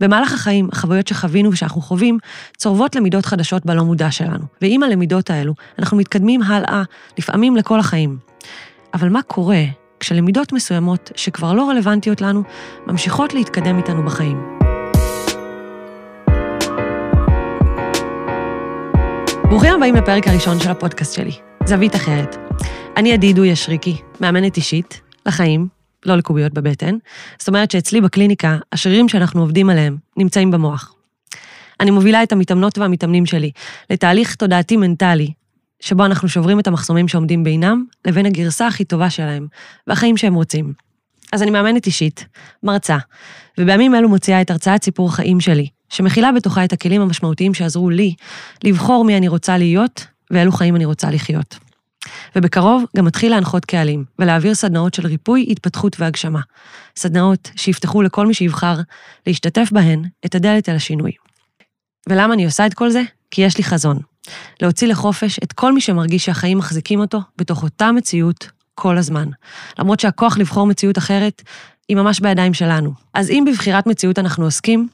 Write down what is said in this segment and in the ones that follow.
במהלך החיים, החוויות שחווינו ושאנחנו חווים צורבות למידות חדשות בלא מודע שלנו, ועם הלמידות האלו, אנחנו מתקדמים הלאה, לפעמים לכל החיים. אבל מה קורה כשלמידות מסוימות, שכבר לא רלוונטיות לנו, ממשיכות להתקדם איתנו בחיים? ברוכים הבאים לפרק הראשון של הפודקאסט שלי, זווית אחרת. אני עדי דוי אשריקי, מאמנת אישית, לחיים, לא לקוביות בבטן. זאת אומרת שאצלי בקליניקה, השרירים שאנחנו עובדים עליהם נמצאים במוח. אני מובילה את המתאמנות והמתאמנים שלי לתהליך תודעתי מנטלי, שבו אנחנו שוברים את המחסומים שעומדים בינם לבין הגרסה הכי טובה שלהם, והחיים שהם רוצים. אז אני מאמנת אישית, מרצה, ובימים אלו מוציאה את הרצאת סיפור חיים שלי, שמכילה בתוכה את הכלים המשמעותיים שעזרו לי לבחור מי אני רוצה להיות ואילו חיים אני רוצה לחיות. ובקרוב גם מתחיל להנחות קהלים ולהעביר סדנאות של ריפוי, התפתחות והגשמה. סדנאות שיפתחו לכל מי שיבחר להשתתף בהן את הדלת אל השינוי. ולמה אני עושה את כל זה? כי יש לי חזון. להוציא לחופש את כל מי שמרגיש שהחיים מחזיקים אותו בתוך אותה מציאות כל הזמן. למרות שהכוח לבחור מציאות אחרת היא ממש בידיים שלנו. אז אם בבחירת מציאות אנחנו עוסקים,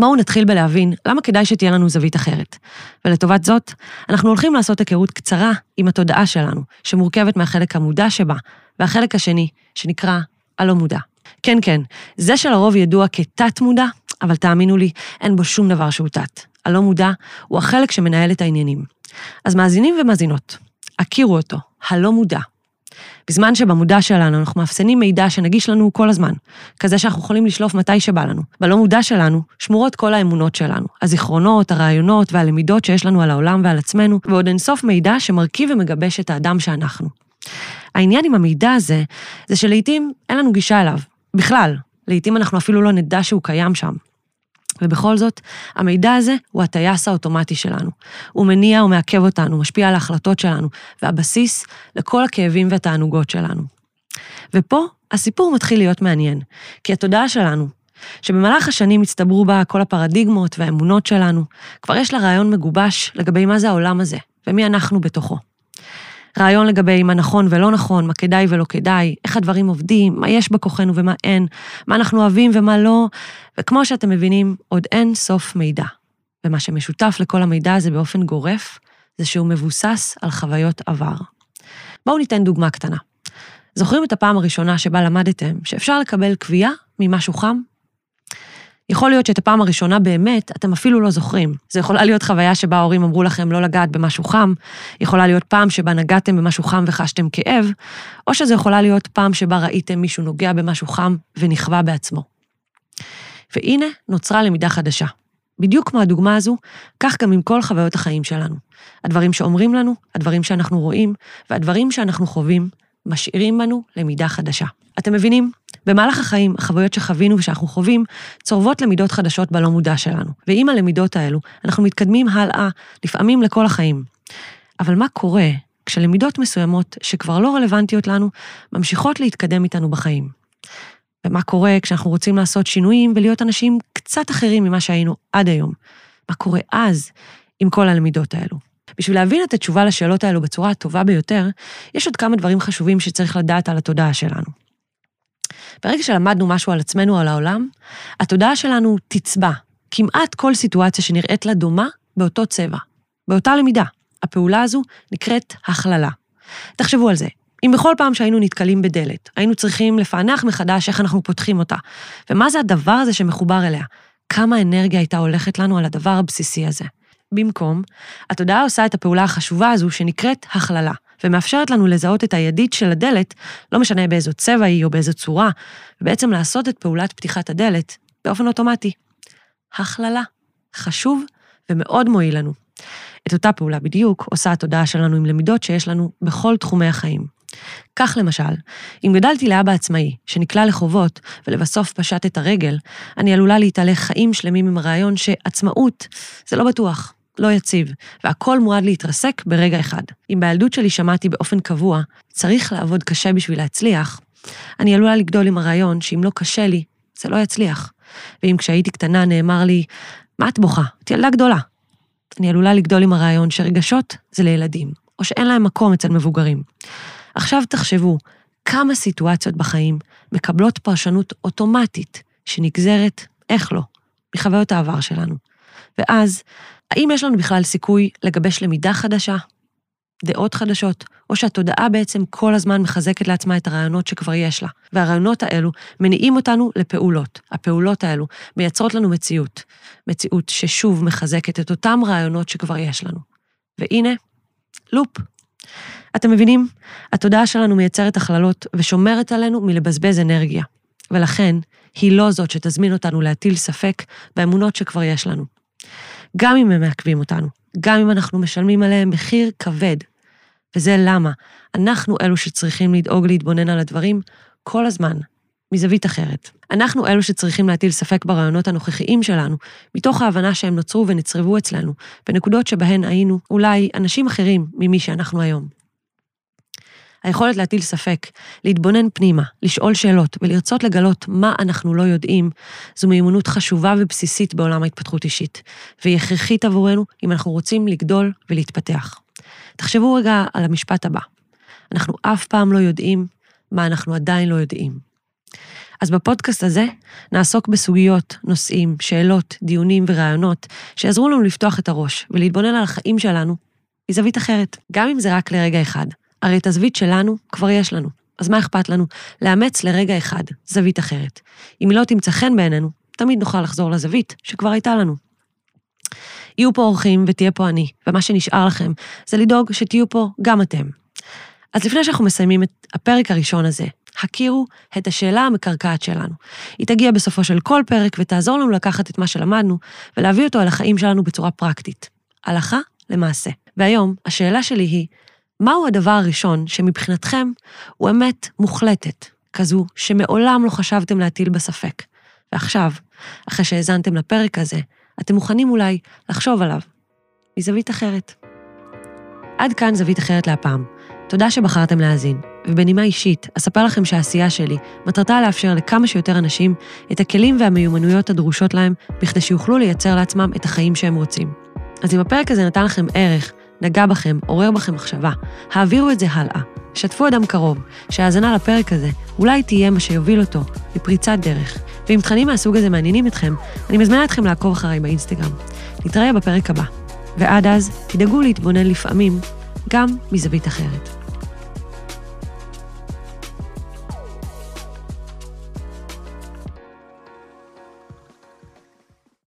בואו נתחיל בלהבין למה כדאי שתהיה לנו זווית אחרת. ולטובת זאת, אנחנו הולכים לעשות היכרות קצרה עם התודעה שלנו, שמורכבת מהחלק המודע שבה, והחלק השני, שנקרא הלא מודע. כן, כן, זה שלרוב ידוע כתת-מודע, אבל תאמינו לי, אין בו שום דבר שהוא תת. הלא מודע הוא החלק שמנהל את העניינים. אז מאזינים ומאזינות, הכירו אותו, הלא מודע. בזמן שבמודע שלנו אנחנו מאפסנים מידע שנגיש לנו כל הזמן, כזה שאנחנו יכולים לשלוף מתי שבא לנו. בלא מודע שלנו שמורות כל האמונות שלנו, הזיכרונות, הרעיונות והלמידות שיש לנו על העולם ועל עצמנו, ועוד אינסוף מידע שמרכיב ומגבש את האדם שאנחנו. העניין עם המידע הזה, זה שלעיתים אין לנו גישה אליו, בכלל. לעיתים אנחנו אפילו לא נדע שהוא קיים שם. ובכל זאת, המידע הזה הוא הטייס האוטומטי שלנו. הוא מניע ומעכב אותנו, משפיע על ההחלטות שלנו, והבסיס לכל הכאבים והתענוגות שלנו. ופה הסיפור מתחיל להיות מעניין, כי התודעה שלנו, שבמהלך השנים הצטברו בה כל הפרדיגמות והאמונות שלנו, כבר יש לה רעיון מגובש לגבי מה זה העולם הזה, ומי אנחנו בתוכו. רעיון לגבי מה נכון ולא נכון, מה כדאי ולא כדאי, איך הדברים עובדים, מה יש בכוחנו ומה אין, מה אנחנו אוהבים ומה לא, וכמו שאתם מבינים, עוד אין סוף מידע. ומה שמשותף לכל המידע הזה באופן גורף, זה שהוא מבוסס על חוויות עבר. בואו ניתן דוגמה קטנה. זוכרים את הפעם הראשונה שבה למדתם שאפשר לקבל קביעה ממשהו חם? יכול להיות שאת הפעם הראשונה באמת אתם אפילו לא זוכרים. זו יכולה להיות חוויה שבה ההורים אמרו לכם לא לגעת במשהו חם, יכולה להיות פעם שבה נגעתם במשהו חם וחשתם כאב, או שזו יכולה להיות פעם שבה ראיתם מישהו נוגע במשהו חם ונכווה בעצמו. והנה נוצרה למידה חדשה. בדיוק כמו הדוגמה הזו, כך גם עם כל חוויות החיים שלנו. הדברים שאומרים לנו, הדברים שאנחנו רואים, והדברים שאנחנו חווים, משאירים בנו למידה חדשה. אתם מבינים? במהלך החיים, החוויות שחווינו ושאנחנו חווים, צורבות למידות חדשות בלא מודע שלנו. ועם הלמידות האלו, אנחנו מתקדמים הלאה, לפעמים לכל החיים. אבל מה קורה כשלמידות מסוימות, שכבר לא רלוונטיות לנו, ממשיכות להתקדם איתנו בחיים? ומה קורה כשאנחנו רוצים לעשות שינויים ולהיות אנשים קצת אחרים ממה שהיינו עד היום? מה קורה אז עם כל הלמידות האלו? בשביל להבין את התשובה לשאלות האלו בצורה הטובה ביותר, יש עוד כמה דברים חשובים שצריך לדעת על התודעה שלנו. ברגע שלמדנו משהו על עצמנו על העולם, התודעה שלנו תצבע כמעט כל סיטואציה שנראית לה דומה באותו צבע, באותה למידה. הפעולה הזו נקראת הכללה. תחשבו על זה. אם בכל פעם שהיינו נתקלים בדלת, היינו צריכים לפענח מחדש איך אנחנו פותחים אותה, ומה זה הדבר הזה שמחובר אליה? כמה אנרגיה הייתה הולכת לנו על הדבר הבסיסי הזה. במקום, התודעה עושה את הפעולה החשובה הזו שנקראת הכללה. ומאפשרת לנו לזהות את הידית של הדלת, לא משנה באיזו צבע היא או באיזו צורה, ובעצם לעשות את פעולת פתיחת הדלת באופן אוטומטי. הכללה. חשוב ומאוד מועיל לנו. את אותה פעולה בדיוק עושה התודעה שלנו עם למידות שיש לנו בכל תחומי החיים. כך למשל, אם גדלתי לאבא עצמאי, שנקלע לחובות ולבסוף פשט את הרגל, אני עלולה להתהלך חיים שלמים עם הרעיון שעצמאות זה לא בטוח, לא יציב, והכל מועד להתרסק ברגע אחד. אם בילדות שלי שמעתי באופן קבוע, צריך לעבוד קשה בשביל להצליח, אני עלולה לגדול עם הרעיון שאם לא קשה לי, זה לא יצליח. ואם כשהייתי קטנה נאמר לי, מה את בוכה? את ילדה גדולה. אני עלולה לגדול עם הרעיון שרגשות זה לילדים, או שאין להם מקום אצל מבוגרים. עכשיו תחשבו, כמה סיטואציות בחיים מקבלות פרשנות אוטומטית שנגזרת, איך לא, מחוויות העבר שלנו. ואז, האם יש לנו בכלל סיכוי לגבש למידה חדשה, דעות חדשות, או שהתודעה בעצם כל הזמן מחזקת לעצמה את הרעיונות שכבר יש לה. והרעיונות האלו מניעים אותנו לפעולות. הפעולות האלו מייצרות לנו מציאות. מציאות ששוב מחזקת את אותם רעיונות שכבר יש לנו. והנה, לופ. אתם מבינים? התודעה שלנו מייצרת הכללות ושומרת עלינו מלבזבז אנרגיה. ולכן, היא לא זאת שתזמין אותנו להטיל ספק באמונות שכבר יש לנו. גם אם הם מעכבים אותנו, גם אם אנחנו משלמים עליהם מחיר כבד. וזה למה אנחנו אלו שצריכים לדאוג להתבונן על הדברים כל הזמן, מזווית אחרת. אנחנו אלו שצריכים להטיל ספק ברעיונות הנוכחיים שלנו, מתוך ההבנה שהם נוצרו ונצרבו אצלנו, בנקודות שבהן היינו אולי אנשים אחרים ממי שאנחנו היום. היכולת להטיל ספק, להתבונן פנימה, לשאול שאלות ולרצות לגלות מה אנחנו לא יודעים, זו מיומנות חשובה ובסיסית בעולם ההתפתחות אישית, והיא הכרחית עבורנו אם אנחנו רוצים לגדול ולהתפתח. תחשבו רגע על המשפט הבא. אנחנו אף פעם לא יודעים מה אנחנו עדיין לא יודעים. אז בפודקאסט הזה נעסוק בסוגיות, נושאים, שאלות, דיונים ורעיונות שיעזרו לנו לפתוח את הראש ולהתבונן על החיים שלנו מזווית אחרת, גם אם זה רק לרגע אחד. הרי את הזווית שלנו כבר יש לנו, אז מה אכפת לנו? לאמץ לרגע אחד זווית אחרת. אם היא לא תמצא חן בעינינו, תמיד נוכל לחזור לזווית שכבר הייתה לנו. יהיו פה אורחים ותהיה פה אני, ומה שנשאר לכם זה לדאוג שתהיו פה גם אתם. אז לפני שאנחנו מסיימים את הפרק הראשון הזה, הכירו את השאלה המקרקעת שלנו. היא תגיע בסופו של כל פרק ותעזור לנו לקחת את מה שלמדנו ולהביא אותו על החיים שלנו בצורה פרקטית. הלכה למעשה. והיום, השאלה שלי היא, מהו הדבר הראשון שמבחינתכם הוא אמת מוחלטת, כזו שמעולם לא חשבתם להטיל בספק? ועכשיו, אחרי שהאזנתם לפרק הזה, אתם מוכנים אולי לחשוב עליו מזווית אחרת. עד כאן זווית אחרת להפעם. תודה שבחרתם להאזין, ובנימה אישית, אספר לכם שהעשייה שלי מטרתה לאפשר לכמה שיותר אנשים את הכלים והמיומנויות הדרושות להם, בכדי שיוכלו לייצר לעצמם את החיים שהם רוצים. אז אם הפרק הזה נתן לכם ערך, נגע בכם, עורר בכם מחשבה, העבירו את זה הלאה. שתפו אדם קרוב, שהאזנה לפרק הזה אולי תהיה מה שיוביל אותו לפריצת דרך. ואם תכנים מהסוג הזה מעניינים אתכם, אני מזמינה אתכם לעקוב אחריי באינסטגרם. נתראה בפרק הבא. ועד אז, תדאגו להתבונן לפעמים גם מזווית אחרת.